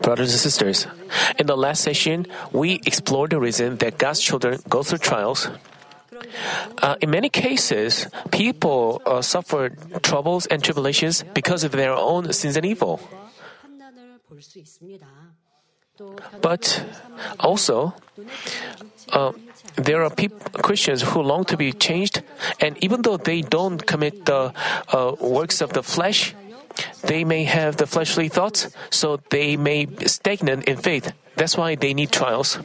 Brothers and sisters, in the last session, we explored the reason that God's children go through trials. Uh, in many cases, people uh, suffer troubles and tribulations because of their own sins and evil. But also, uh, there are peop- Christians who long to be changed, and even though they don't commit the uh, works of the flesh, they may have the fleshly thoughts, so they may stagnant in faith. That's why they need trials.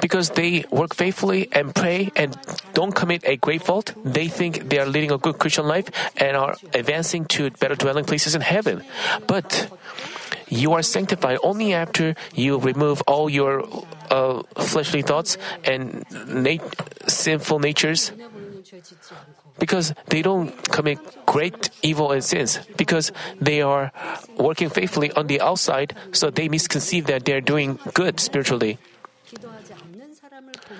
Because they work faithfully and pray and don't commit a great fault, they think they are leading a good Christian life and are advancing to better dwelling places in heaven. But you are sanctified only after you remove all your uh, fleshly thoughts and nat- sinful natures because they don't commit great evil and sins. Because they are working faithfully on the outside so they misconceive that they're doing good spiritually.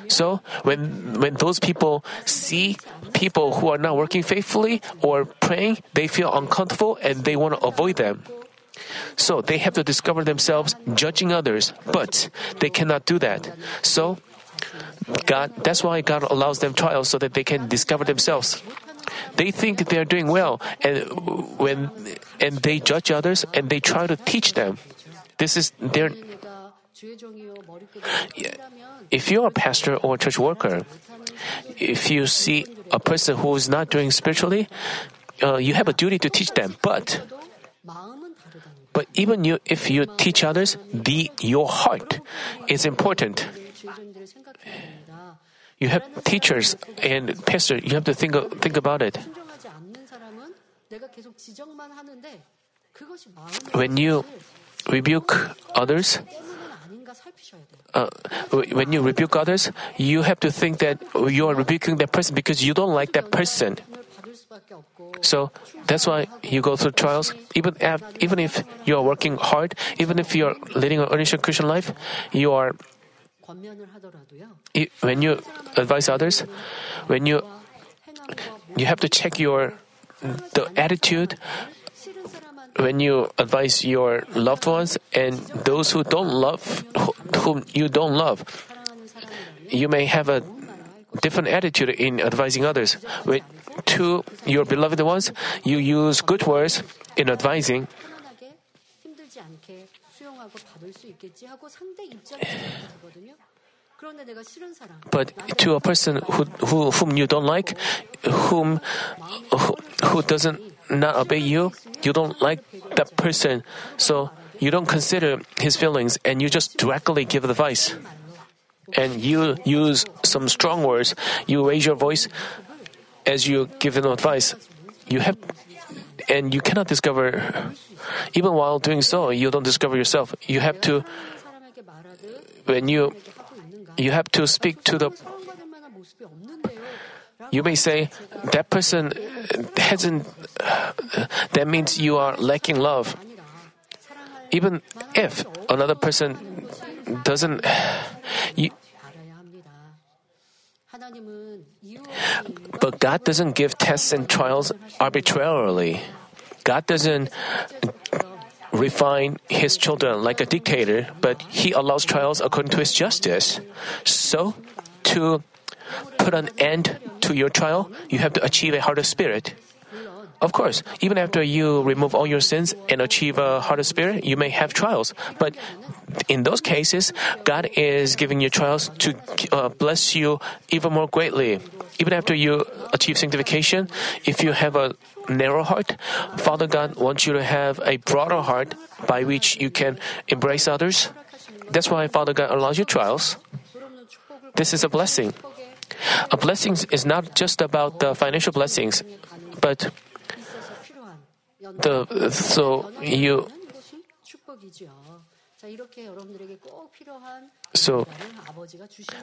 So when when those people see people who are not working faithfully or praying they feel uncomfortable and they want to avoid them. So they have to discover themselves judging others but they cannot do that. So God, that's why God allows them trials so that they can discover themselves. They think they are doing well, and when and they judge others and they try to teach them. This is their. If you're a pastor or a church worker, if you see a person who is not doing spiritually, uh, you have a duty to teach them. But but even you, if you teach others, the your heart is important. You have teachers and pastor. You have to think think about it. When you rebuke others, uh, when you rebuke others, you have to think that you are rebuking that person because you don't like that person. So that's why you go through trials. Even if, even if you are working hard, even if you are leading an earnest Christian life, you are when you advise others, when you you have to check your the attitude when you advise your loved ones and those who don't love whom you don't love you may have a different attitude in advising others. When to your beloved ones you use good words in advising but to a person who, who whom you don't like, whom who, who doesn't not obey you, you don't like that person. So you don't consider his feelings and you just directly give advice. And you use some strong words. You raise your voice as you give them advice. You have, and you cannot discover. Even while doing so, you don't discover yourself. You have to. When you you have to speak to the. You may say that person hasn't. That means you are lacking love. Even if another person doesn't. You, but God doesn't give tests and trials arbitrarily. God doesn't refine his children like a dictator, but he allows trials according to his justice. So, to put an end to your trial, you have to achieve a heart of spirit. Of course, even after you remove all your sins and achieve a heart of spirit, you may have trials. But in those cases, God is giving you trials to uh, bless you even more greatly. Even after you achieve sanctification, if you have a narrow heart, Father God wants you to have a broader heart by which you can embrace others. That's why Father God allows you trials. This is a blessing. A blessing is not just about the financial blessings, but the so you so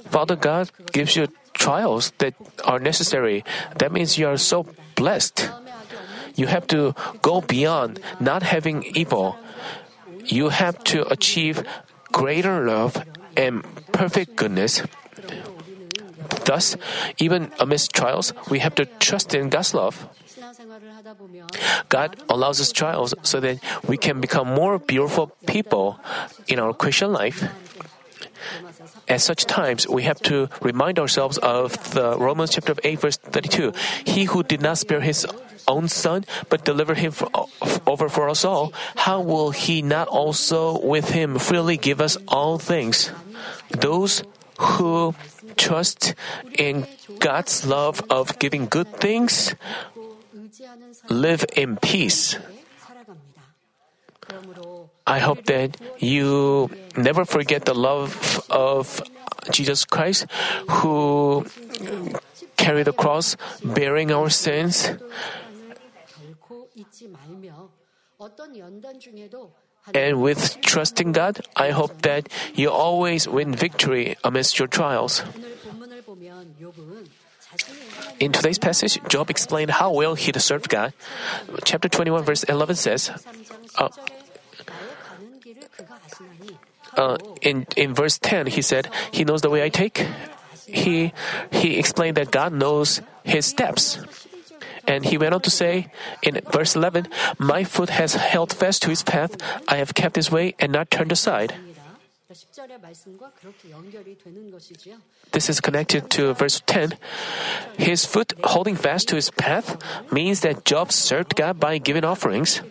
Father God gives you trials that are necessary. That means you are so blessed. You have to go beyond not having evil. You have to achieve greater love and perfect goodness. Thus, even amidst trials, we have to trust in God's love. God allows us trials so that we can become more beautiful people in our Christian life. At such times, we have to remind ourselves of the Romans chapter 8 verse 32. He who did not spare his own son, but delivered him for, over for us all, how will he not also with him freely give us all things? Those who trust in God's love of giving good things live in peace. I hope that you never forget the love of Jesus Christ who carried the cross bearing our sins. And with trusting God, I hope that you always win victory amidst your trials. In today's passage, Job explained how well he served God. Chapter 21, verse 11 says, uh, uh, in in verse 10 he said he knows the way i take. He he explained that god knows his steps. And he went on to say in verse 11 my foot has held fast to his path. I have kept his way and not turned aside this is connected to verse 10. His foot holding fast to his path means that Job served God by giving offerings.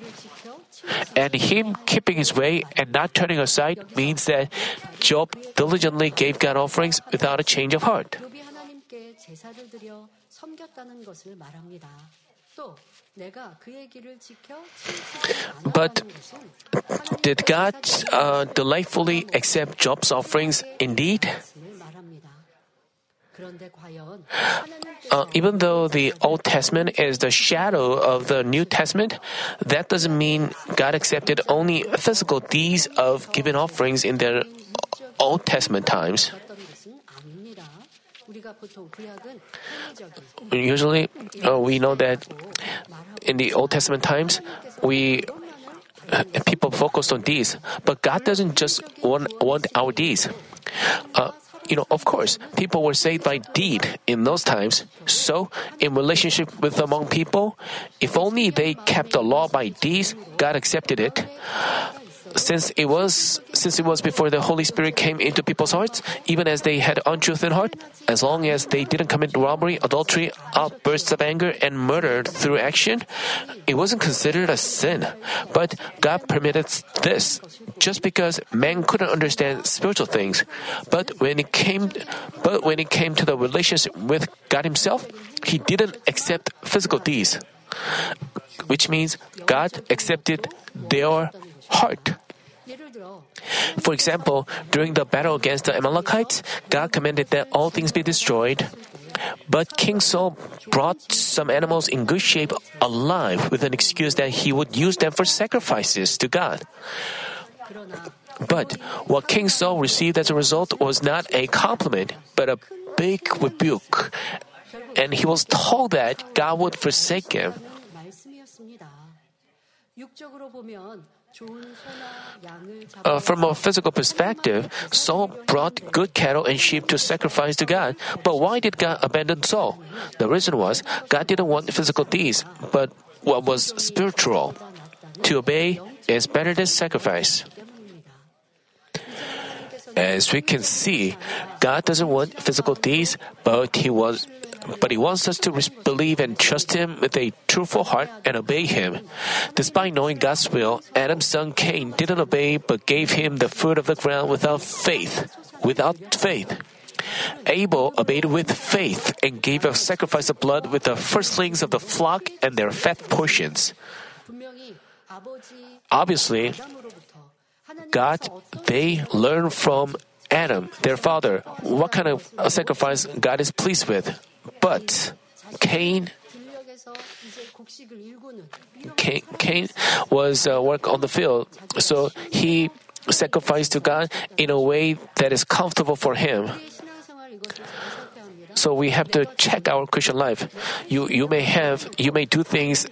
And him keeping his way and not turning aside means that Job diligently gave God offerings without a change of heart. But did God uh, delightfully accept Job's offerings indeed? Uh, even though the Old Testament is the shadow of the New Testament, that doesn't mean God accepted only physical deeds of giving offerings in their Old Testament times. Usually, uh, we know that in the Old Testament times, we uh, people focused on deeds, but God doesn't just want, want our deeds. Uh, you know, of course, people were saved by deed in those times. So, in relationship with among people, if only they kept the law by deeds, God accepted it since it was since it was before the Holy Spirit came into people's hearts, even as they had untruth in heart, as long as they didn't commit robbery, adultery, outbursts of anger, and murder through action, it wasn't considered a sin. But God permitted this just because man couldn't understand spiritual things. But when it came, but when it came to the relationship with God Himself, He didn't accept physical deeds, which means God accepted their heart. For example, during the battle against the Amalekites, God commanded that all things be destroyed. But King Saul brought some animals in good shape alive with an excuse that he would use them for sacrifices to God. But what King Saul received as a result was not a compliment, but a big rebuke. And he was told that God would forsake him. Uh, from a physical perspective, Saul brought good cattle and sheep to sacrifice to God. But why did God abandon Saul? The reason was God didn't want physical deeds, but what was spiritual. To obey is better than sacrifice. As we can see, God doesn't want physical deeds, but He was but He wants us to believe and trust Him with a truthful heart and obey Him. Despite knowing God's will, Adam's son Cain didn't obey but gave him the fruit of the ground without faith. Without faith. Abel obeyed with faith and gave a sacrifice of blood with the firstlings of the flock and their fat portions. Obviously, God, they learn from Adam, their father, what kind of sacrifice God is pleased with. But Cain, Cain, Cain was uh, work on the field, so he sacrificed to God in a way that is comfortable for him. So we have to check our Christian life. You you may have you may do things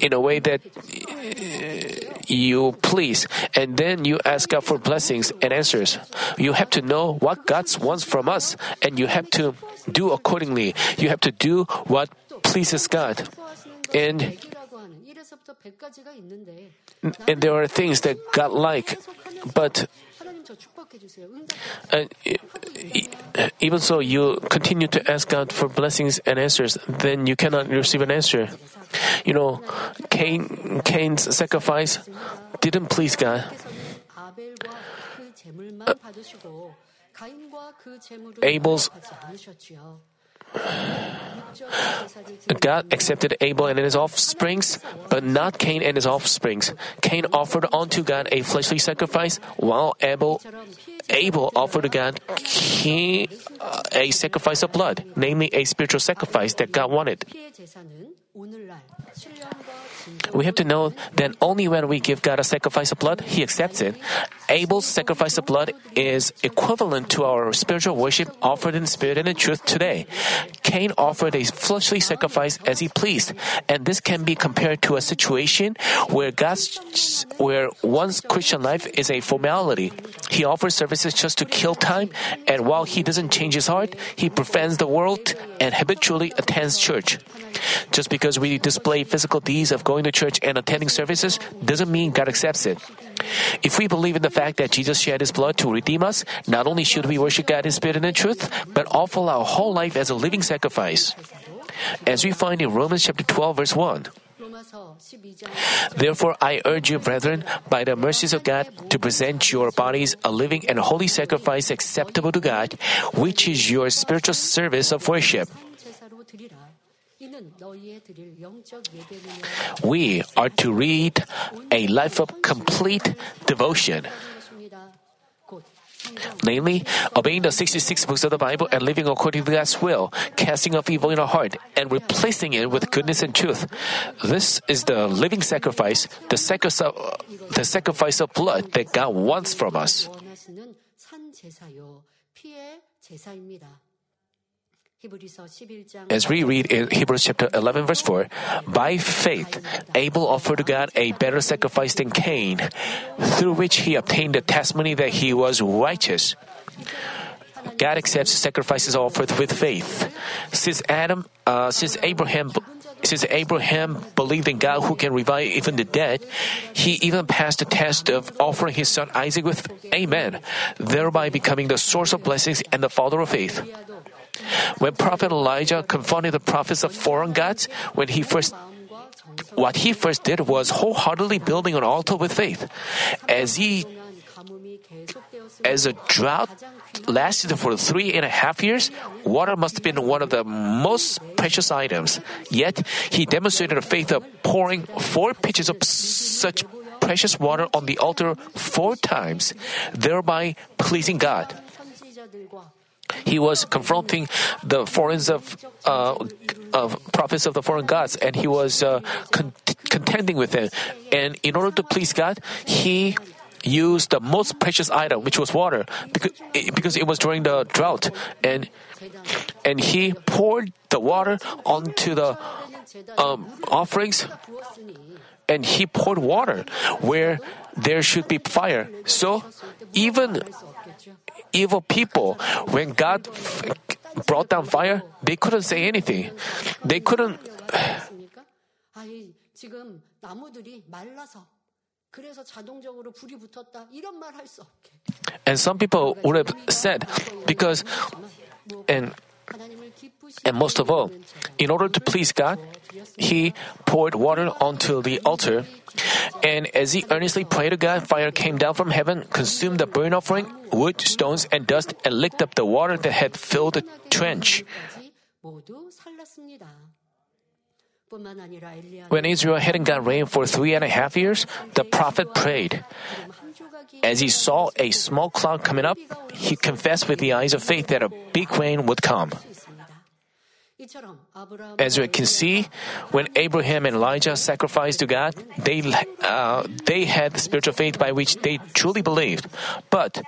in a way that you please, and then you ask God for blessings and answers. You have to know what God wants from us, and you have to do accordingly. You have to do what pleases God. And and there are things that God like, but uh, even so, you continue to ask God for blessings and answers, then you cannot receive an answer. You know, Cain, Cain's sacrifice didn't please God. Uh, Abel's God accepted Abel and his offsprings, but not Cain and his offsprings. Cain offered unto God a fleshly sacrifice, while Abel, Abel offered God uh, a sacrifice of blood, namely a spiritual sacrifice that God wanted. We have to know that only when we give God a sacrifice of blood, He accepts it. Abel's sacrifice of blood is equivalent to our spiritual worship offered in spirit and in truth today. Cain offered a fleshly sacrifice as he pleased, and this can be compared to a situation where God's, where one's Christian life is a formality. He offers services just to kill time, and while he doesn't change his heart, he prefers the world and habitually attends church. Just because because we display physical deeds of going to church and attending services doesn't mean God accepts it. If we believe in the fact that Jesus shed his blood to redeem us, not only should we worship God in spirit and in truth, but offer our whole life as a living sacrifice. As we find in Romans chapter 12 verse 1. Therefore, I urge you, brethren, by the mercies of God, to present your bodies a living and holy sacrifice acceptable to God, which is your spiritual service of worship. We are to read a life of complete devotion. Namely, obeying the 66 books of the Bible and living according to God's will, casting off evil in our heart, and replacing it with goodness and truth. This is the living sacrifice, the the sacrifice of blood that God wants from us. As we read in Hebrews chapter 11 verse 4, by faith, Abel offered to God a better sacrifice than Cain, through which he obtained the testimony that he was righteous. God accepts sacrifices offered with faith. Since Adam, uh, since Abraham, since Abraham believed in God who can revive even the dead, he even passed the test of offering his son Isaac with Amen, thereby becoming the source of blessings and the father of faith. When prophet Elijah confronted the prophets of foreign gods, when he first what he first did was wholeheartedly building an altar with faith. As he as a drought lasted for three and a half years, water must have been one of the most precious items. Yet, he demonstrated a faith of pouring four pitchers of such precious water on the altar four times, thereby pleasing God. He was confronting the foreigns of, uh, of prophets of the foreign gods, and he was uh, con- contending with them. And in order to please God, he used the most precious item, which was water, because, it was during the drought, and and he poured the water onto the um, offerings, and he poured water where there should be fire. So even evil people, when God brought down fire, they couldn't say anything. They couldn't. And some people would have said, because, and and most of all, in order to please God, he poured water onto the altar. And as he earnestly prayed to God, fire came down from heaven, consumed the burnt offering, wood, stones, and dust, and licked up the water that had filled the trench. When Israel hadn't got rain for three and a half years, the prophet prayed. As he saw a small cloud coming up, he confessed with the eyes of faith that a big rain would come. As we can see, when Abraham and Elijah sacrificed to God, they, uh, they had spiritual faith by which they truly believed. But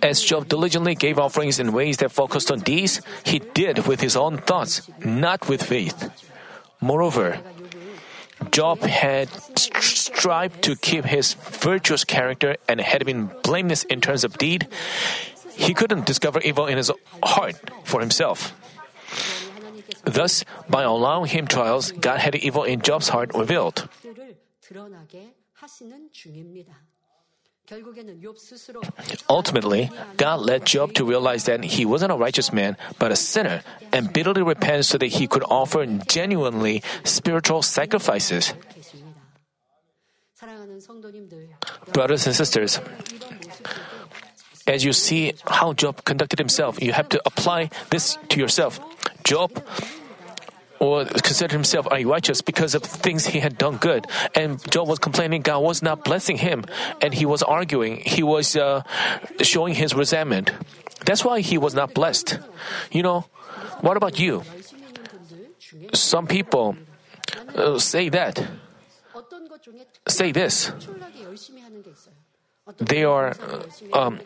as Job diligently gave offerings in ways that focused on deeds, he did with his own thoughts, not with faith. Moreover, Job had strived to keep his virtuous character and had been blameless in terms of deed. He couldn't discover evil in his heart for himself. Thus, by allowing him trials, God had evil in Job's heart revealed. Ultimately, God led Job to realize that he wasn't a righteous man, but a sinner, and bitterly repent so that he could offer genuinely spiritual sacrifices. Brothers and sisters, as you see how Job conducted himself, you have to apply this to yourself. Job was considered himself unrighteous because of things he had done good. And Job was complaining God was not blessing him. And he was arguing. He was uh, showing his resentment. That's why he was not blessed. You know, what about you? Some people uh, say that. Say this they are um,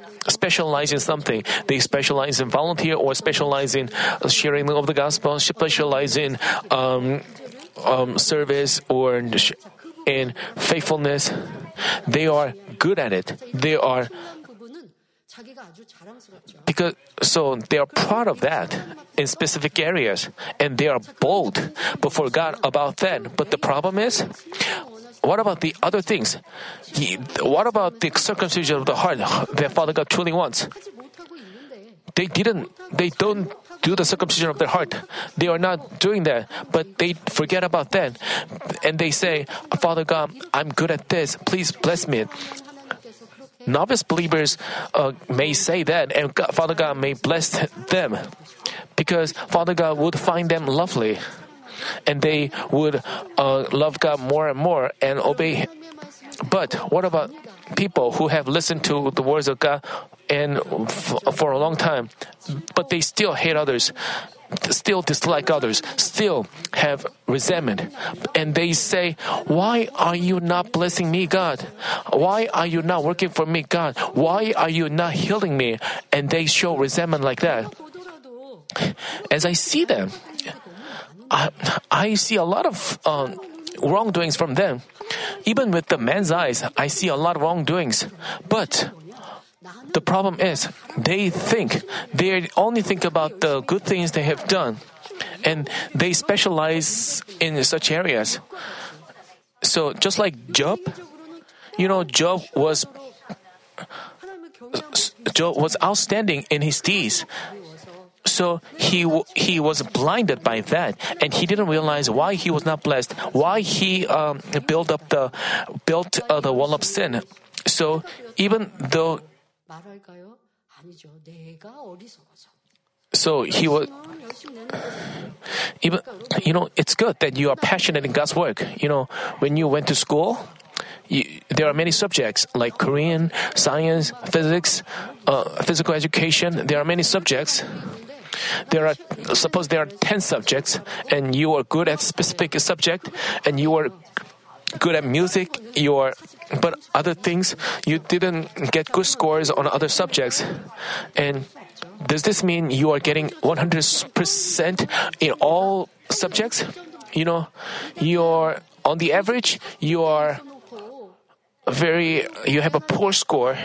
in something. They specialize in volunteer or specialize in uh, sharing of the gospel, specialize in um, um, service or in faithfulness. They are good at it. They are because so they are proud of that in specific areas and they are bold before God about that. But the problem is what about the other things? He, what about the circumcision of the heart that Father God truly wants? They didn't, they don't do the circumcision of their heart. They are not doing that, but they forget about that. And they say, Father God, I'm good at this. Please bless me. Novice believers uh, may say that, and God, Father God may bless them because Father God would find them lovely and they would uh, love God more and more and obey. Him. But what about people who have listened to the words of God and f- for a long time, but they still hate others, still dislike others, still have resentment, and they say, "Why are you not blessing me, God? Why are you not working for me, God? Why are you not healing me?" And they show resentment like that. As I see them, I, I see a lot of um, wrongdoings from them. Even with the man's eyes, I see a lot of wrongdoings. But the problem is, they think, they only think about the good things they have done, and they specialize in such areas. So, just like Job, you know, Job was. Job was outstanding in his deeds, so he he was blinded by that, and he didn't realize why he was not blessed, why he um, built up the built uh, the wall of sin. So even though so he was even you know it's good that you are passionate in God's work. You know when you went to school, you, there are many subjects like Korean, science, physics, uh, physical education. There are many subjects. There are suppose there are ten subjects, and you are good at specific subject, and you are good at music. You are, but other things you didn't get good scores on other subjects, and does this mean you are getting 100% in all subjects? You know, you're on the average, you are very, you have a poor score.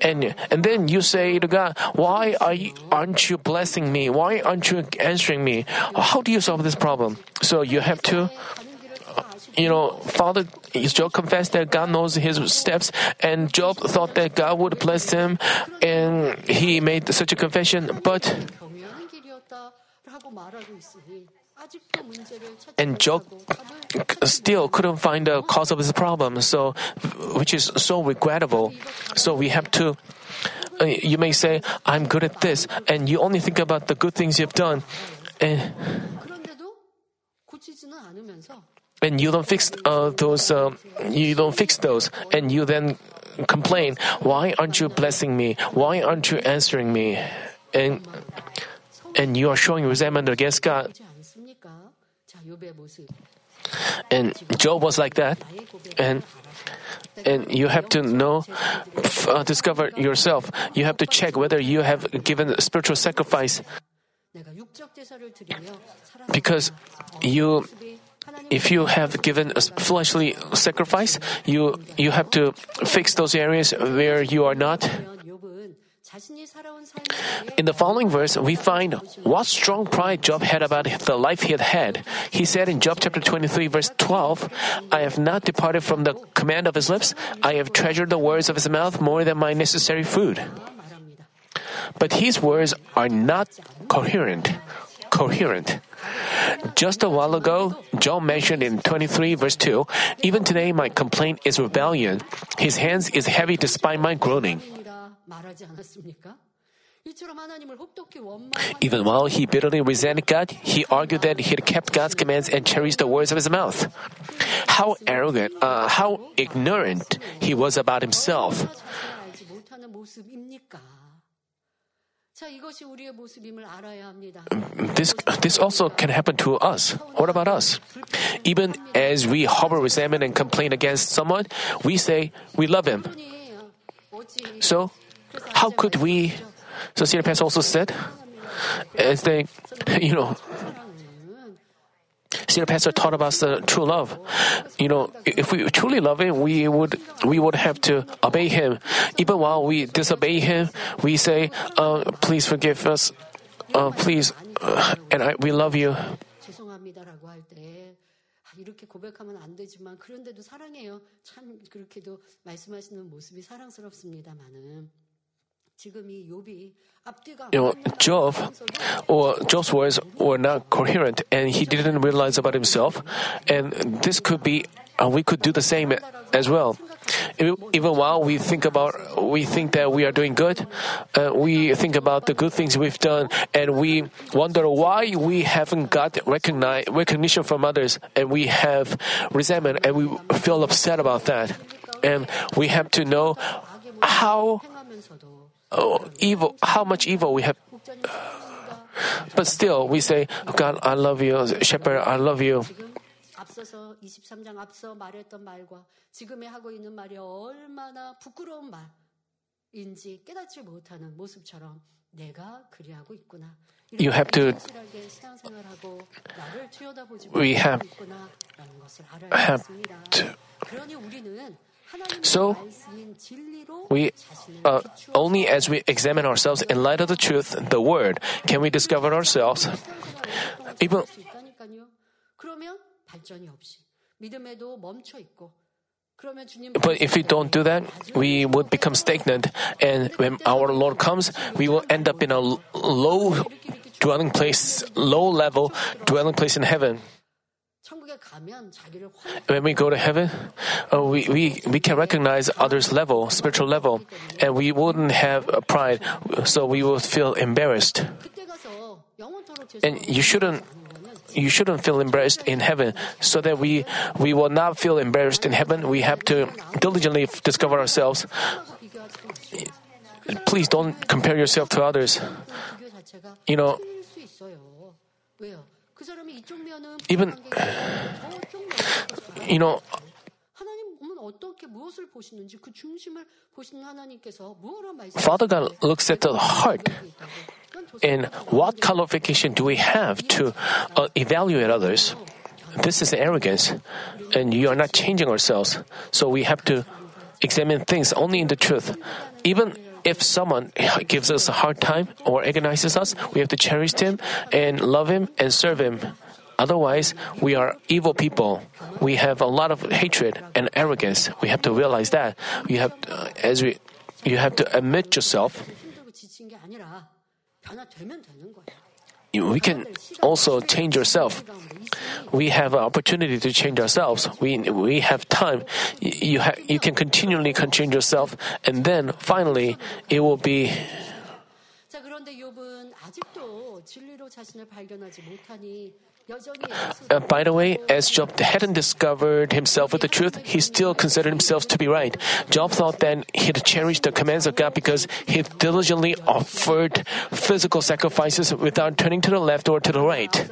And, and then you say to God, Why are you, aren't you blessing me? Why aren't you answering me? How do you solve this problem? So you have to you know, Father Job confessed that God knows his steps, and Job thought that God would bless him, and he made such a confession. But and Job still couldn't find the cause of his problem, so which is so regrettable. So we have to. Uh, you may say, "I'm good at this," and you only think about the good things you've done, and and you don't fix uh, those. Uh, you don't fix those, and you then complain, "Why aren't you blessing me? Why aren't you answering me?" and and you are showing resentment against God. And Job was like that. And and you have to know, uh, discover yourself. You have to check whether you have given spiritual sacrifice. Because you, if you have given a fleshly sacrifice, you you have to fix those areas where you are not. In the following verse, we find what strong pride Job had about the life he had had. He said in Job chapter 23, verse 12, I have not departed from the command of his lips, I have treasured the words of his mouth more than my necessary food. But his words are not coherent. Coherent. Just a while ago, Job mentioned in 23 verse 2, Even today my complaint is rebellion. His hands is heavy despite my groaning. Even while he bitterly resented God, he argued that he had kept God's commands and cherished the words of his mouth. How arrogant, uh, how ignorant he was about himself. This, this also can happen to us. What about us? Even as we harbor resentment and complain against someone, we say we love him. So, how could we? So, Senior Pastor also said, as they, you know, Senior Pastor taught about the true love. You know, if we truly love him, we would we would have to obey him. Even while we disobey him, we say, uh, "Please forgive us, uh, please," uh, and I, we love you. 죄송합니다라고 할 때 아, 이렇게 고백하면 안 되지만 그런데도 사랑해요. 참 그렇게도 말씀하시는 모습이 사랑스럽습니다만은 지금 이 욥이 앞뒤가 you know, Job or Job's words were not coherent, and he didn't realize about himself. And this could be, uh, we could do the same as well. Even while we think about, we think that we are doing good, uh, we think about the good things we've done, and we wonder why we haven't got recognize, recognition from others, and we have resentment, and we feel upset about that. And we have to know how evil, how much evil we have. But still, we say, God, I love you. Shepherd, I love you. 앞서서 23장 앞서 말했던 말과 지금에 하고 있는 말이 얼마나 부끄러운 말인지 깨닫지 못하는 모습처럼 내가 그리하고 있구나. You have to- We have- have to- 그러니 우리는 So, we uh, only as we examine ourselves in light of the truth, the Word, can we discover ourselves. Even but if we don't do that, we would become stagnant, and when our Lord comes, we will end up in a low dwelling place, low level dwelling place in heaven. When we go to heaven, uh, we, we, we can recognize others' level, spiritual level, and we wouldn't have pride, so we would feel embarrassed. And you shouldn't you shouldn't feel embarrassed in heaven. So that we we will not feel embarrassed in heaven, we have to diligently discover ourselves. Please don't compare yourself to others. You know, even, you know, Father God looks at the heart. And what qualification do we have to uh, evaluate others? This is arrogance, and you are not changing ourselves. So we have to examine things only in the truth. Even if someone gives us a hard time or agonizes us we have to cherish him and love him and serve him. Otherwise we are evil people. We have a lot of hatred and arrogance. We have to realize that. You have uh, as we you have to admit yourself we can also change yourself. We have an opportunity to change ourselves. We we have time. You ha- you can continually change yourself, and then finally it will be. Uh, by the way, as Job hadn't discovered himself with the truth, he still considered himself to be right. Job thought that he'd cherished the commands of God because he diligently offered physical sacrifices without turning to the left or to the right.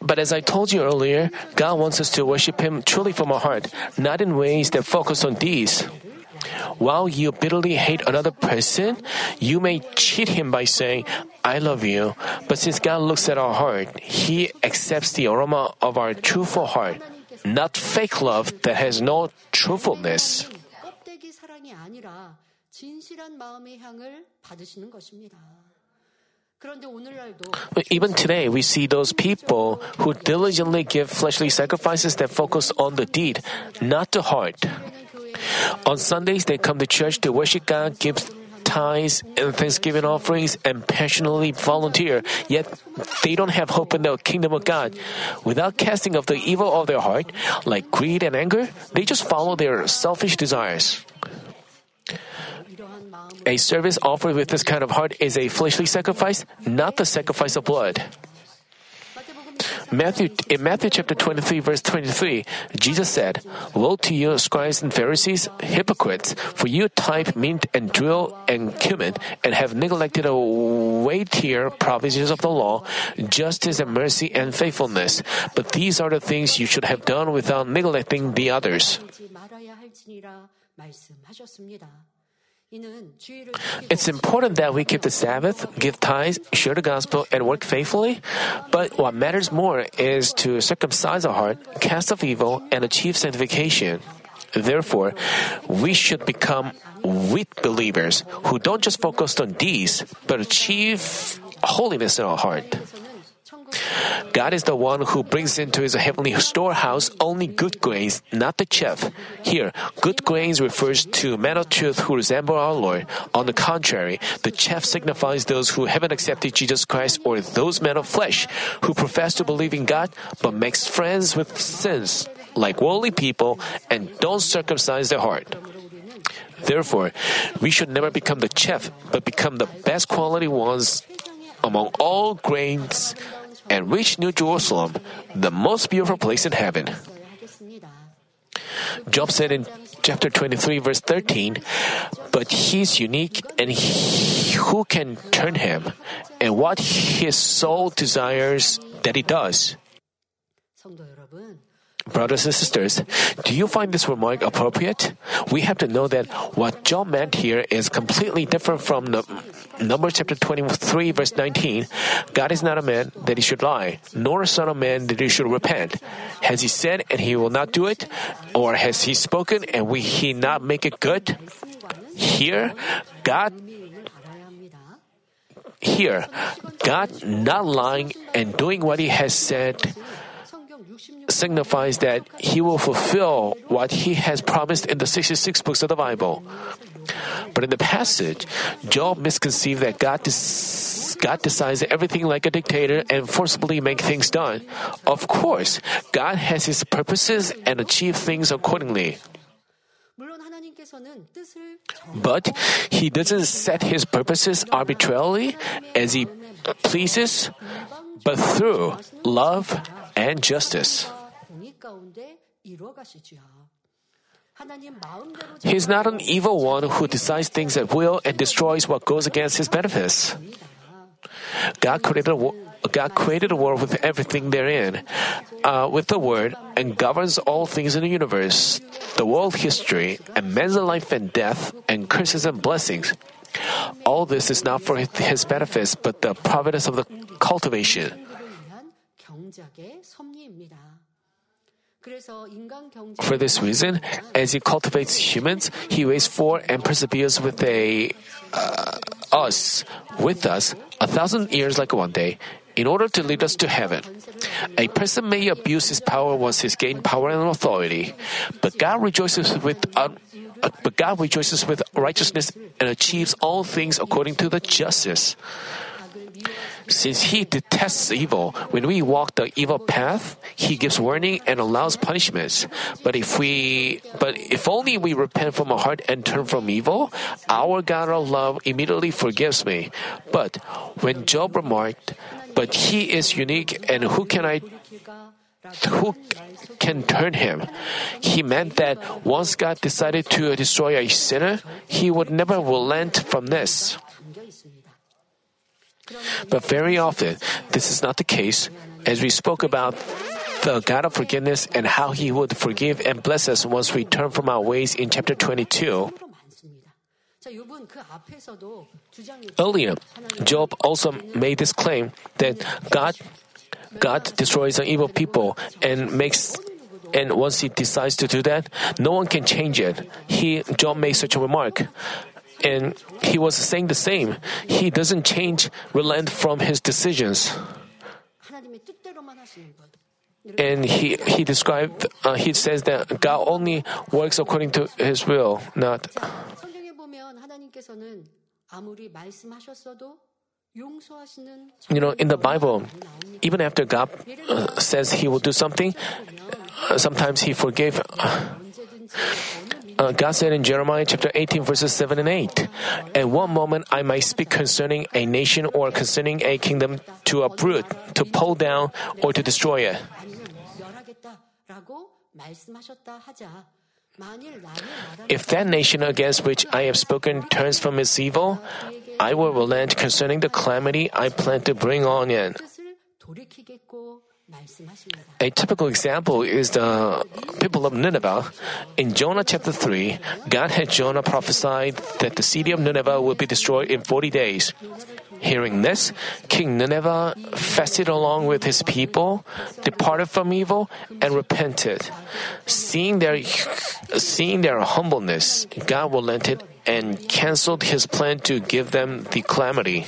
But as I told you earlier, God wants us to worship Him truly from our heart, not in ways that focus on deeds. While you bitterly hate another person, you may cheat him by saying, I love you. But since God looks at our heart, He accepts the aroma of our truthful heart, not fake love that has no truthfulness. Even today, we see those people who diligently give fleshly sacrifices that focus on the deed, not the heart. On Sundays, they come to church to worship God, give tithes and thanksgiving offerings, and passionately volunteer, yet they don't have hope in the kingdom of God. Without casting off the evil of their heart, like greed and anger, they just follow their selfish desires. A service offered with this kind of heart is a fleshly sacrifice, not the sacrifice of blood. Matthew, in Matthew chapter 23, verse 23, Jesus said, Woe to you, scribes and Pharisees, hypocrites, for you type mint and drill and cumin, and have neglected the weightier provisions of the law, justice and mercy and faithfulness. But these are the things you should have done without neglecting the others. It's important that we keep the Sabbath, give tithes, share the gospel, and work faithfully. But what matters more is to circumcise our heart, cast off evil, and achieve sanctification. Therefore, we should become weak believers who don't just focus on deeds, but achieve holiness in our heart. God is the one who brings into his heavenly storehouse only good grains, not the chaff. Here, good grains refers to men of truth who resemble our Lord. On the contrary, the chaff signifies those who haven't accepted Jesus Christ or those men of flesh who profess to believe in God but makes friends with sins like worldly people and don't circumcise their heart. Therefore, we should never become the chef, but become the best quality ones among all grains and reach New Jerusalem, the most beautiful place in heaven. Job said in chapter 23, verse 13, But he's unique and he, who can turn him, and what his soul desires that he does. Brothers and sisters, do you find this remark appropriate? We have to know that what Job meant here is completely different from the Numbers chapter 23, verse 19. God is not a man that he should lie, nor a son of man that he should repent. Has he said and he will not do it? Or has he spoken and will he not make it good? Here, God here, God not lying and doing what he has said signifies that he will fulfill what he has promised in the 66 books of the Bible. But in the passage, Job misconceived that God, des- God decides everything like a dictator and forcibly make things done. Of course, God has his purposes and achieve things accordingly. But he doesn't set his purposes arbitrarily as he pleases, but through love, and justice. He's not an evil one who decides things at will and destroys what goes against his benefits. God created a, God created the world with everything therein, uh, with the Word, and governs all things in the universe, the world history, and men's life and death, and curses and blessings. All this is not for his benefits, but the providence of the cultivation. For this reason, as he cultivates humans, he waits for and perseveres with a uh, us with us a thousand years like one day, in order to lead us to heaven. A person may abuse his power once he's gained power and authority, but God rejoices with uh, uh, but God rejoices with righteousness and achieves all things according to the justice. Since he detests evil, when we walk the evil path, he gives warning and allows punishments. But if we, but if only we repent from our heart and turn from evil, our God of love immediately forgives me. But when Job remarked, "But he is unique, and who can I, who can turn him?" He meant that once God decided to destroy a sinner, he would never relent from this. But very often, this is not the case, as we spoke about the God of forgiveness and how He would forgive and bless us once we turn from our ways in chapter 22. Earlier, Job also made this claim that God God destroys an evil people and makes and once he decides to do that, no one can change it. He Job made such a remark and he was saying the same. He doesn't change, relent from his decisions. And he, he described, uh, he says that God only works according to his will, not. You know, in the Bible, even after God uh, says he will do something, uh, sometimes he forgave. Uh, uh, God said in Jeremiah chapter 18, verses 7 and 8, At one moment I might speak concerning a nation or concerning a kingdom to uproot, to pull down, or to destroy it. If that nation against which I have spoken turns from its evil, I will relent concerning the calamity I plan to bring on it. A typical example is the people of Nineveh. In Jonah chapter 3, God had Jonah prophesied that the city of Nineveh would be destroyed in 40 days. Hearing this, King Nineveh fasted along with his people, departed from evil, and repented. Seeing their, seeing their humbleness, God relented and canceled his plan to give them the calamity.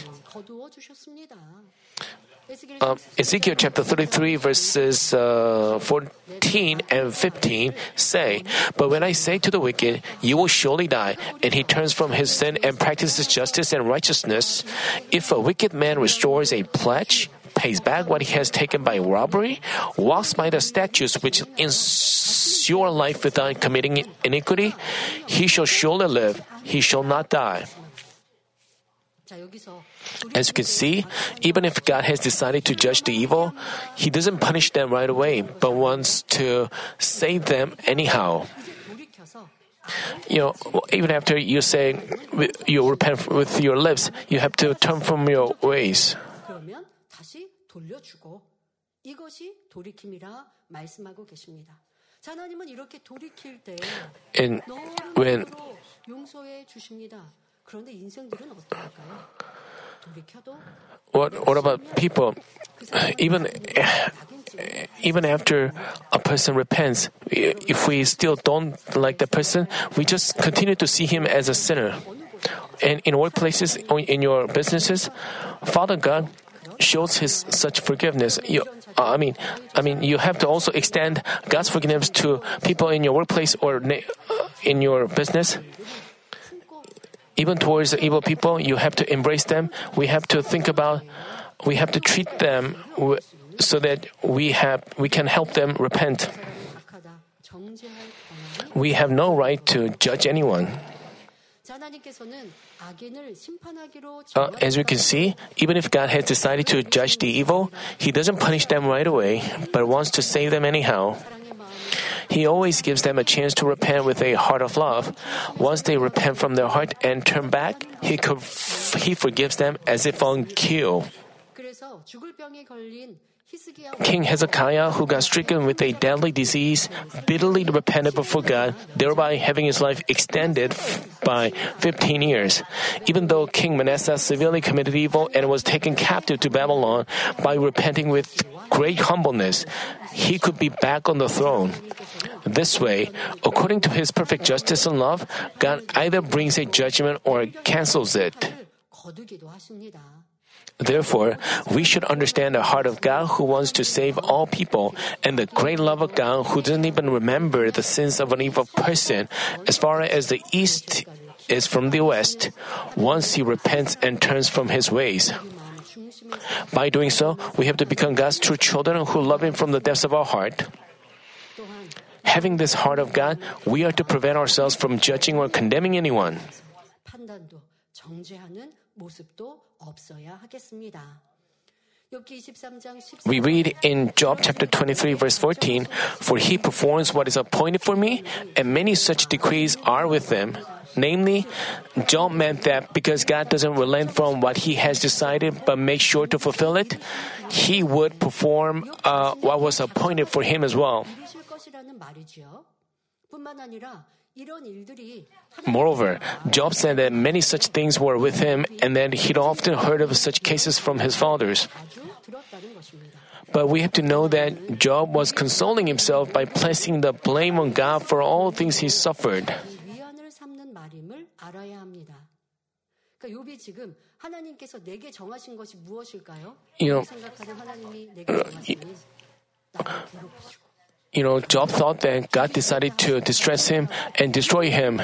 Uh, Ezekiel chapter 33, verses uh, 14 and 15 say, But when I say to the wicked, You will surely die, and he turns from his sin and practices justice and righteousness, if a wicked man restores a pledge, pays back what he has taken by robbery, walks by the statutes which ensure life without committing iniquity, he shall surely live, he shall not die. As you can see, even if God has decided to judge the evil, He doesn't punish them right away, but wants to save them anyhow. You know, even after you say you repent with your lips, you have to turn from your ways. And when what, what about people? Even, even after a person repents, if we still don't like the person, we just continue to see him as a sinner. And in workplaces, in your businesses, Father God shows His such forgiveness. You, I mean, I mean, you have to also extend God's forgiveness to people in your workplace or in your business even towards the evil people, you have to embrace them. We have to think about, we have to treat them so that we have we can help them repent. We have no right to judge anyone. Uh, as we can see, even if God has decided to judge the evil, He doesn't punish them right away, but wants to save them anyhow. He always gives them a chance to repent with a heart of love. Once they repent from their heart and turn back, He, he forgives them as if on cue. King Hezekiah, who got stricken with a deadly disease, bitterly repented before God, thereby having his life extended by 15 years. Even though King Manasseh severely committed evil and was taken captive to Babylon, by repenting with great humbleness, he could be back on the throne. This way, according to his perfect justice and love, God either brings a judgment or cancels it. Therefore, we should understand the heart of God who wants to save all people and the great love of God who doesn't even remember the sins of an evil person as far as the east is from the west once he repents and turns from his ways. By doing so, we have to become God's true children who love Him from the depths of our heart. Having this heart of God, we are to prevent ourselves from judging or condemning anyone. 판단도 정죄하는 모습도 없어야 하겠습니다. 욥기 23장 14절 We read in Job chapter 23 verse 14, For he performs what is appointed for me, and many such decrees are with him. Namely, Job meant that because God doesn't relent from what he has decided but makes sure to fulfill it, he would perform uh, what was appointed for him as well. 이루실 것이라는 말이지요. 뿐만 아니라 이런 일들이 Moreover, Job said that many such things were with him and that he'd often heard of such cases from his fathers. But we have to know that Job was consoling himself by placing the blame on God for all things he suffered. You know, you know, Job thought that God decided to distress him and destroy him.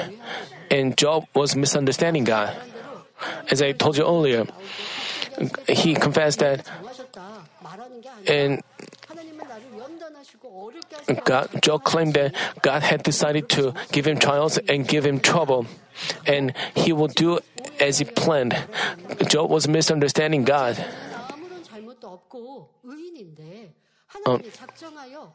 And Job was misunderstanding God. As I told you earlier, he confessed that and God, Job claimed that God had decided to give him trials and give him trouble, and he will do as he planned. Job was misunderstanding God um,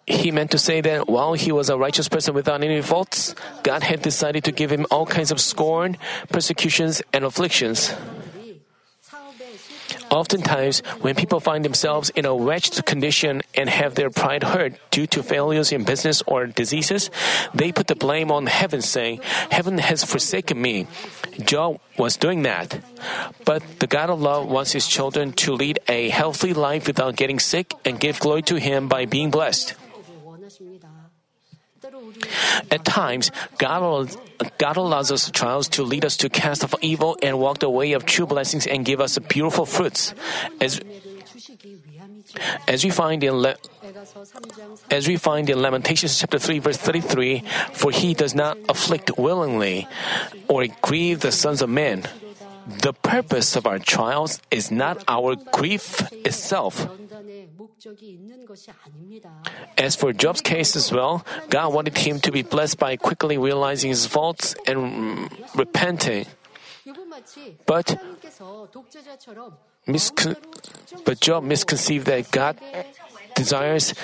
he meant to say that while he was a righteous person without any faults, God had decided to give him all kinds of scorn, persecutions, and afflictions. Oftentimes, when people find themselves in a wretched condition and have their pride hurt due to failures in business or diseases, they put the blame on heaven, saying, Heaven has forsaken me. Job was doing that. But the God of love wants his children to lead a healthy life without getting sick and give glory to him by being blessed. At times, God, God allows us trials to lead us to cast off evil and walk the way of true blessings and give us beautiful fruits. As as we find in Le- as we find in Lamentations chapter 3 verse 33, for he does not afflict willingly or grieve the sons of men. The purpose of our trials is not our grief itself. As for Job's case as well, God wanted him to be blessed by quickly realizing his faults and repenting. But miscon- but Job misconceived that God desires.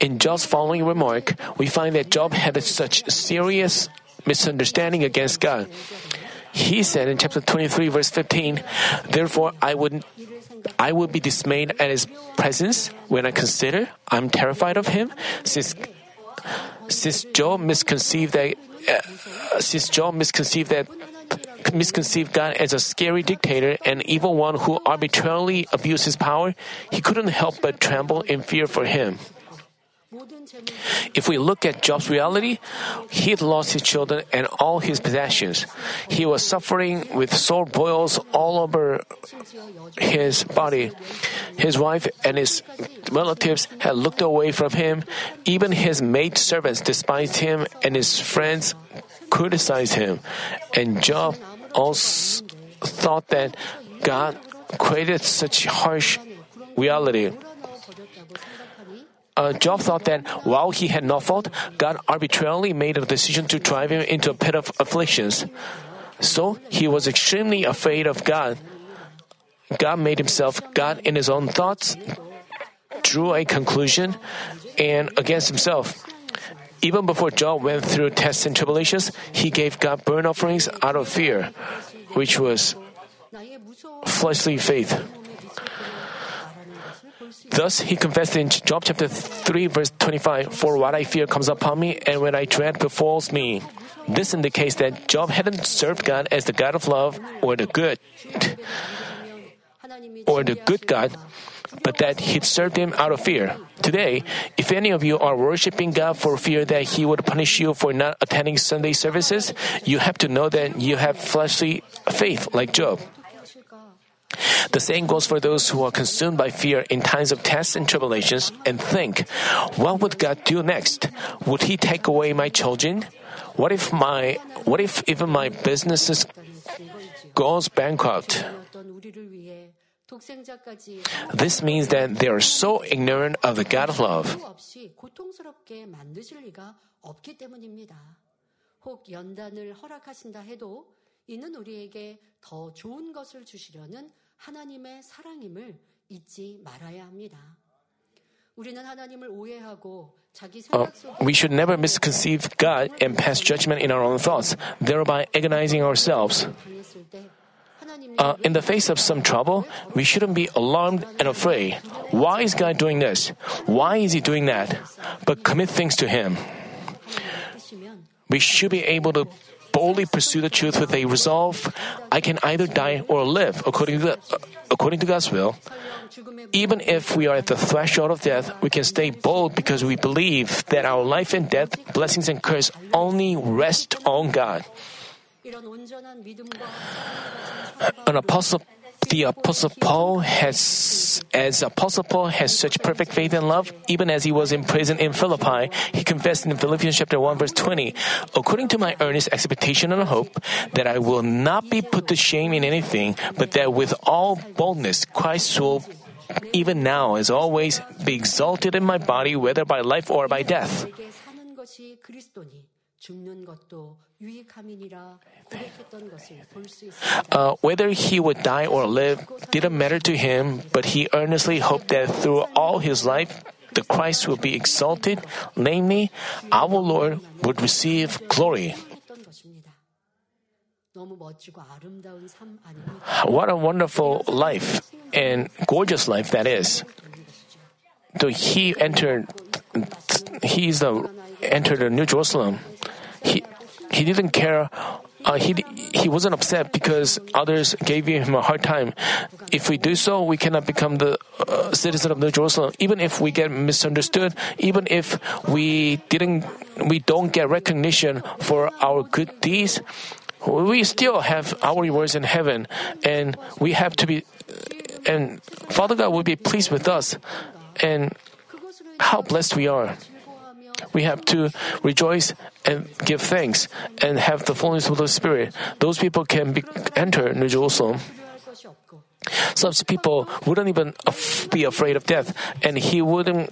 In Job's following remark, we find that Job had such serious misunderstanding against God. He said in chapter 23 verse 15, "Therefore I would I would be dismayed at his presence when I consider I'm terrified of him since since Job misconceived that uh, since Job misconceived that misconceived God as a scary dictator and evil one who arbitrarily abuses power, he couldn't help but tremble in fear for him. If we look at Job's reality, he had lost his children and all his possessions. He was suffering with sore boils all over his body. His wife and his relatives had looked away from him. Even his maid servants despised him, and his friends criticized him, and Job also thought that God created such harsh reality. Uh, Job thought that while he had no fault, God arbitrarily made a decision to drive him into a pit of afflictions. So he was extremely afraid of God. God made himself God in his own thoughts, drew a conclusion, and against himself. Even before Job went through tests and tribulations, he gave God burnt offerings out of fear, which was fleshly faith. Thus, he confessed in Job chapter 3, verse 25 For what I fear comes upon me, and when I dread befalls me. This indicates that Job hadn't served God as the God of love or the good, or the good God, but that he'd served him out of fear. Today, if any of you are worshiping God for fear that he would punish you for not attending Sunday services, you have to know that you have fleshly faith like Job. The same goes for those who are consumed by fear in times of tests and tribulations and think, what would God do next? Would he take away my children? What if my what if even my businesses goes bankrupt? This means that they are so ignorant of the God of love. 혹 연단을 허락하신다 해도 이는 우리에게 더 좋은 것을 주시려는 하나님의 사랑임을 잊지 말아야 합니다. Uh, we should never misconceive God and pass judgment in our own thoughts, thereby agonizing ourselves. Uh, in the face of some trouble, we shouldn't be alarmed and afraid. Why is God doing this? Why is He doing that? But commit things to Him. We should be able to boldly pursue the truth with a resolve I can either die or live according to, the, uh, according to God's will. Even if we are at the threshold of death, we can stay bold because we believe that our life and death, blessings and curse, only rest on God. An apostle the apostle Paul has, as apostle Paul has such perfect faith and love, even as he was in prison in Philippi, he confessed in Philippians chapter 1 verse 20, according to my earnest expectation and hope that I will not be put to shame in anything, but that with all boldness Christ will even now as always be exalted in my body, whether by life or by death. Uh, whether he would die or live didn't matter to him, but he earnestly hoped that through all his life, the Christ will be exalted, namely, our Lord would receive glory. What a wonderful life and gorgeous life that is. So he entered, he's the entered the New Jerusalem. He he didn't care. Uh, he he wasn't upset because others gave him a hard time. If we do so, we cannot become the uh, citizen of New Jerusalem. Even if we get misunderstood, even if we didn't, we don't get recognition for our good deeds, we still have our rewards in heaven, and we have to be. And Father God will be pleased with us, and how blessed we are we have to rejoice and give thanks and have the fullness of the Spirit. Those people can be, enter New Jerusalem. Such people wouldn't even be afraid of death, and he wouldn't.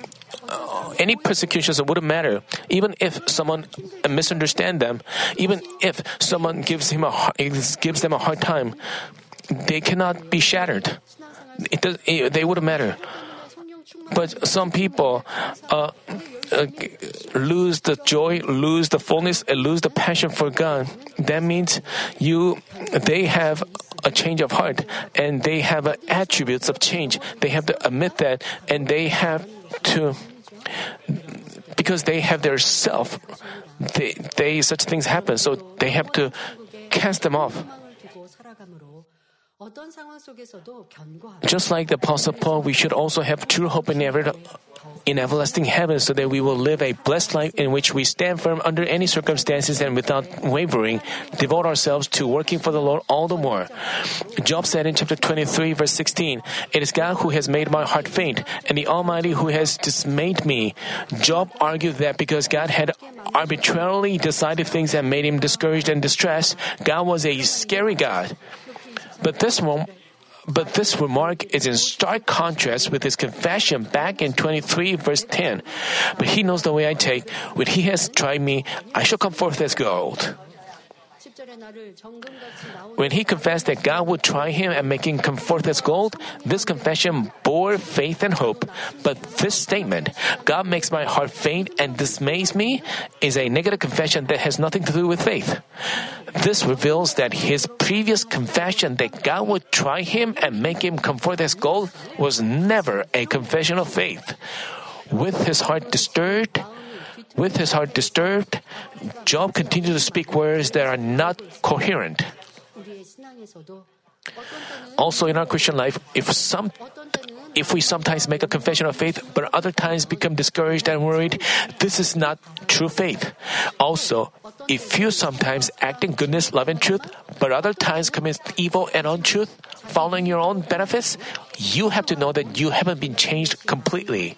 Uh, any persecutions wouldn't matter. Even if someone misunderstand them, even if someone gives him a gives them a hard time, they cannot be shattered. It does, it, they wouldn't matter. But some people uh, uh, lose the joy, lose the fullness, and lose the passion for God. That means you, they have a change of heart, and they have attributes of change. They have to admit that, and they have to, because they have their self. They, they such things happen, so they have to cast them off. Just like the Apostle Paul, we should also have true hope in, ever, in everlasting heaven so that we will live a blessed life in which we stand firm under any circumstances and without wavering, devote ourselves to working for the Lord all the more. Job said in chapter 23, verse 16, It is God who has made my heart faint, and the Almighty who has dismayed me. Job argued that because God had arbitrarily decided things that made him discouraged and distressed, God was a scary God. But this one, but this remark is in stark contrast with his confession back in 23 verse 10. But he knows the way I take. When he has tried me, I shall come forth as gold. When he confessed that God would try him and make him come forth as gold, this confession bore faith and hope. But this statement, God makes my heart faint and dismays me, is a negative confession that has nothing to do with faith. This reveals that his previous confession that God would try him and make him come forth as gold was never a confession of faith. With his heart disturbed, with his heart disturbed, Job continued to speak words that are not coherent. Also, in our Christian life, if some if we sometimes make a confession of faith, but other times become discouraged and worried, this is not true faith. Also, if you sometimes act in goodness, love, and truth, but other times commit evil and untruth, following your own benefits, you have to know that you haven't been changed completely.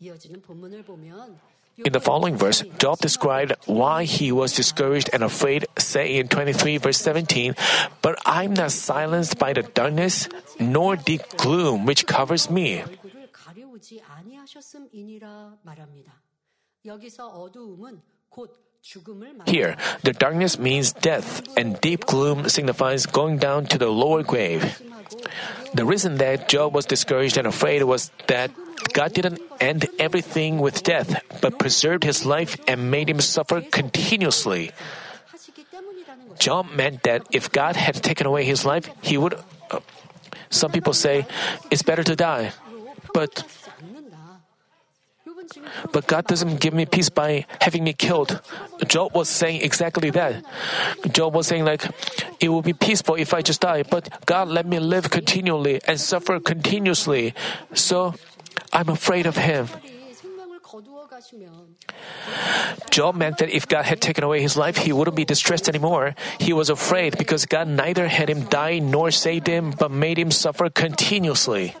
In the following verse, Job described why he was discouraged and afraid, saying in 23 verse 17, But I'm not silenced by the darkness, nor the gloom which covers me. Here, the darkness means death, and deep gloom signifies going down to the lower grave. The reason that Job was discouraged and afraid was that God didn't end everything with death, but preserved his life and made him suffer continuously. Job meant that if God had taken away his life, he would. Uh, some people say it's better to die, but but God doesn't give me peace by having me killed. Job was saying exactly that. Job was saying like, it will be peaceful if I just die, but God let me live continually and suffer continuously. So I'm afraid of him. Job meant that if God had taken away his life, he wouldn't be distressed anymore. He was afraid because God neither had him die nor saved him, but made him suffer continuously.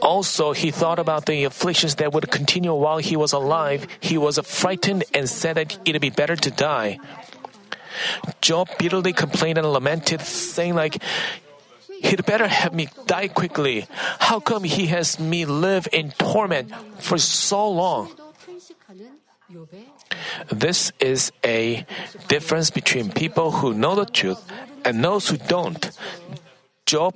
Also, he thought about the afflictions that would continue while he was alive. He was frightened and said that it'd be better to die. Job bitterly complained and lamented, saying like, He'd better have me die quickly. How come he has me live in torment for so long? This is a difference between people who know the truth and those who don't. Job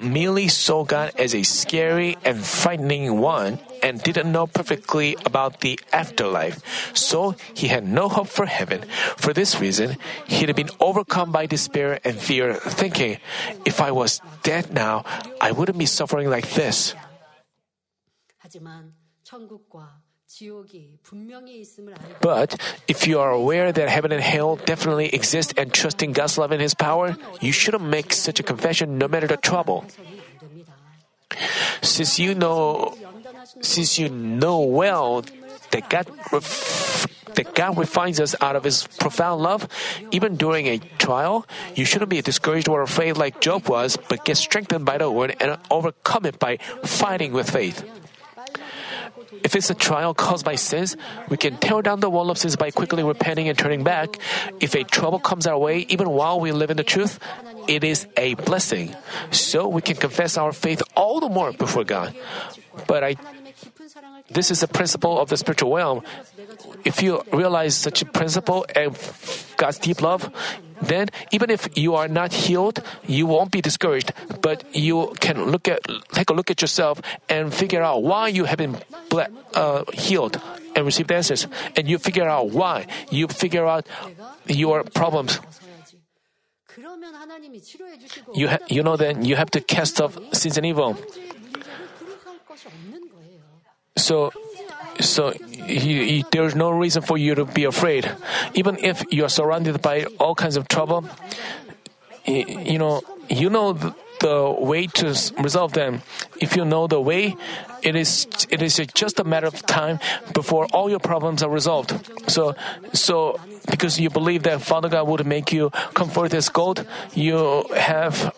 merely saw God as a scary and frightening one and didn't know perfectly about the afterlife, so he had no hope for heaven. For this reason, he had been overcome by despair and fear, thinking, if I was dead now, I wouldn't be suffering like this. But if you are aware that heaven and hell definitely exist and trust in God's love and His power, you shouldn't make such a confession no matter the trouble. Since you know, since you know well that God, that God refines us out of His profound love, even during a trial, you shouldn't be discouraged or afraid like Job was, but get strengthened by the word and overcome it by fighting with faith. If it's a trial caused by sins, we can tear down the wall of sins by quickly repenting and turning back. If a trouble comes our way, even while we live in the truth, it is a blessing. So we can confess our faith all the more before God. But I this is a principle of the spiritual realm. If you realize such a principle and God's deep love, then even if you are not healed, you won't be discouraged, but you can look at take a look at yourself and figure out why you have been uh, healed and received answers, and you figure out why you figure out your problems. You ha- you know then you have to cast off sins and evil. So, so you, you, there's no reason for you to be afraid. Even if you are surrounded by all kinds of trouble, you, you know, you know the, the way to resolve them. If you know the way, it is it is just a matter of time before all your problems are resolved. So, so because you believe that Father God would make you comfort as gold, you have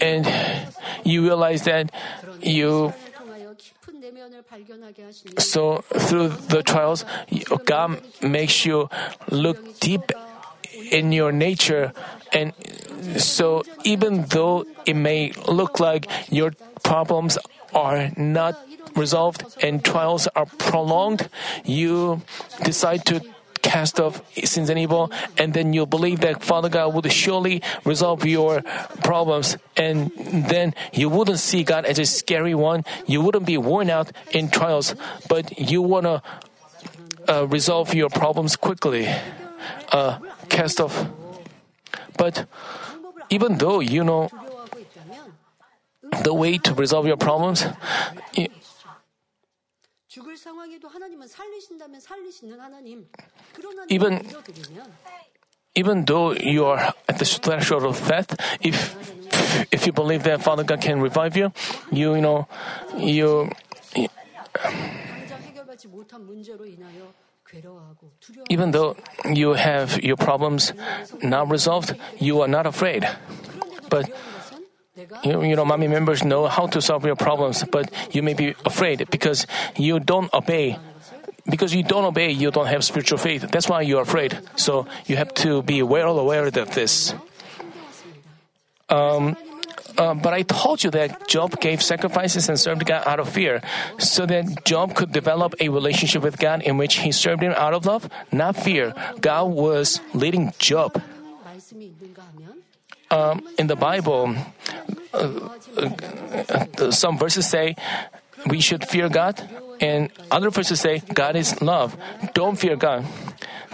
and you realize that you so through the trials, God makes you look deep in your nature and so even though it may look like your problems are not resolved and trials are prolonged, you decide to cast off sins and evil, and then you believe that Father God would surely resolve your problems, and then you wouldn't see God as a scary one. You wouldn't be worn out in trials, but you wanna uh, resolve your problems quickly, uh, cast off. But even though you know the way to resolve your problems, even even though you are at the threshold of death, if if you believe that Father God can revive you, you you know you. Even though you have your problems not resolved, you are not afraid. But you, you know, mommy members know how to solve your problems, but you may be afraid because you don't obey. Because you don't obey, you don't have spiritual faith. That's why you're afraid. So you have to be well aware of this. Um, uh, but I told you that Job gave sacrifices and served God out of fear, so that Job could develop a relationship with God in which he served Him out of love, not fear. God was leading Job um, in the Bible, uh, uh, some verses say we should fear God, and other verses say God is love. Don't fear God.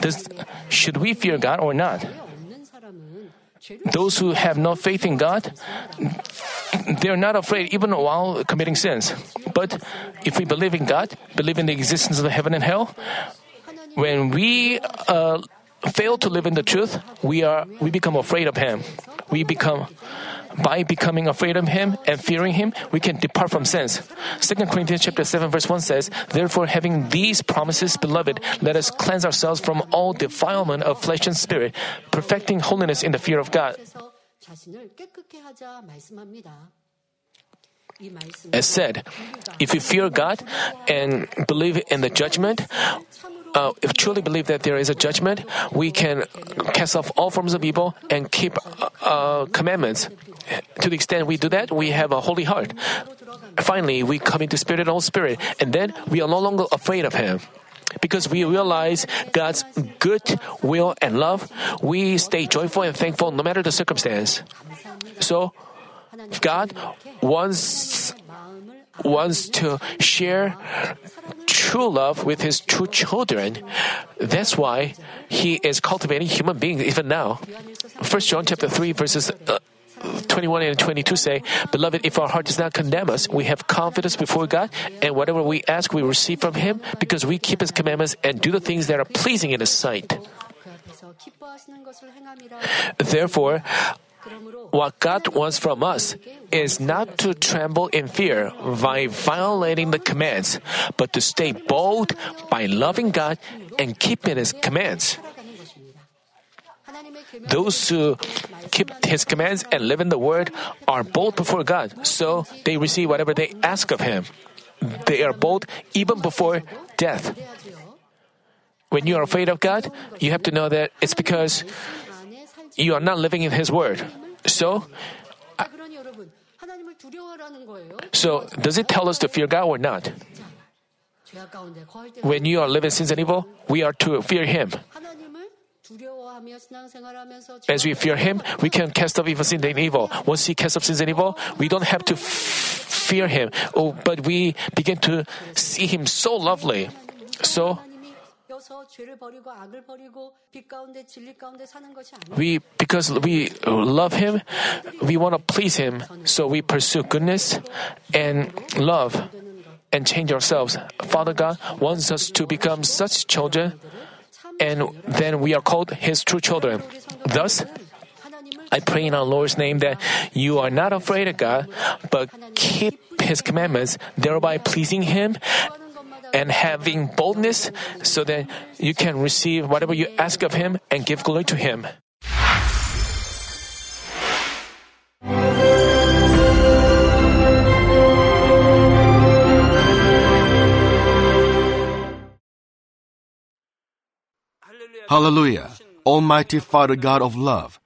This, should we fear God or not? those who have no faith in God, they're not afraid even while committing sins. But if we believe in God, believe in the existence of heaven and hell, when we uh, fail to live in the truth, we are we become afraid of Him. We become by becoming afraid of him and fearing him, we can depart from sins. 2 Corinthians chapter 7 verse 1 says, Therefore having these promises, beloved, let us cleanse ourselves from all defilement of flesh and spirit, perfecting holiness in the fear of God. As said, if we fear God and believe in the judgment, uh, if truly believe that there is a judgment, we can cast off all forms of evil and keep uh, uh, commandments. To the extent we do that, we have a holy heart. Finally, we come into spirit and all spirit, and then we are no longer afraid of Him. Because we realize God's good will and love, we stay joyful and thankful no matter the circumstance. So, God wants wants to share true love with his true children. That's why he is cultivating human beings even now. First John chapter 3 verses uh, 21 and 22 say, Beloved, if our heart does not condemn us, we have confidence before God, and whatever we ask, we receive from Him, because we keep His commandments and do the things that are pleasing in His sight. Therefore, what God wants from us is not to tremble in fear by violating the commands, but to stay bold by loving God and keeping His commands. Those who keep His commands and live in the Word are bold before God, so they receive whatever they ask of Him. They are bold even before death. When you are afraid of God, you have to know that it's because you are not living in His Word. So, so does it tell us to fear God or not? When you are living sins and evil, we are to fear Him. As we fear Him, we can cast off evil sin and evil. Once He casts off sins and evil, we don't have to f- fear Him, oh, but we begin to see Him so lovely. So, we because we love him, we want to please him, so we pursue goodness and love and change ourselves. Father God wants us to become such children, and then we are called his true children. Thus, I pray in our Lord's name that you are not afraid of God, but keep his commandments, thereby pleasing him and having boldness so that you can receive whatever you ask of Him and give glory to Him. Hallelujah. Almighty Father God of love,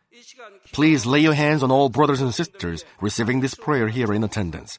please lay your hands on all brothers and sisters receiving this prayer here in attendance.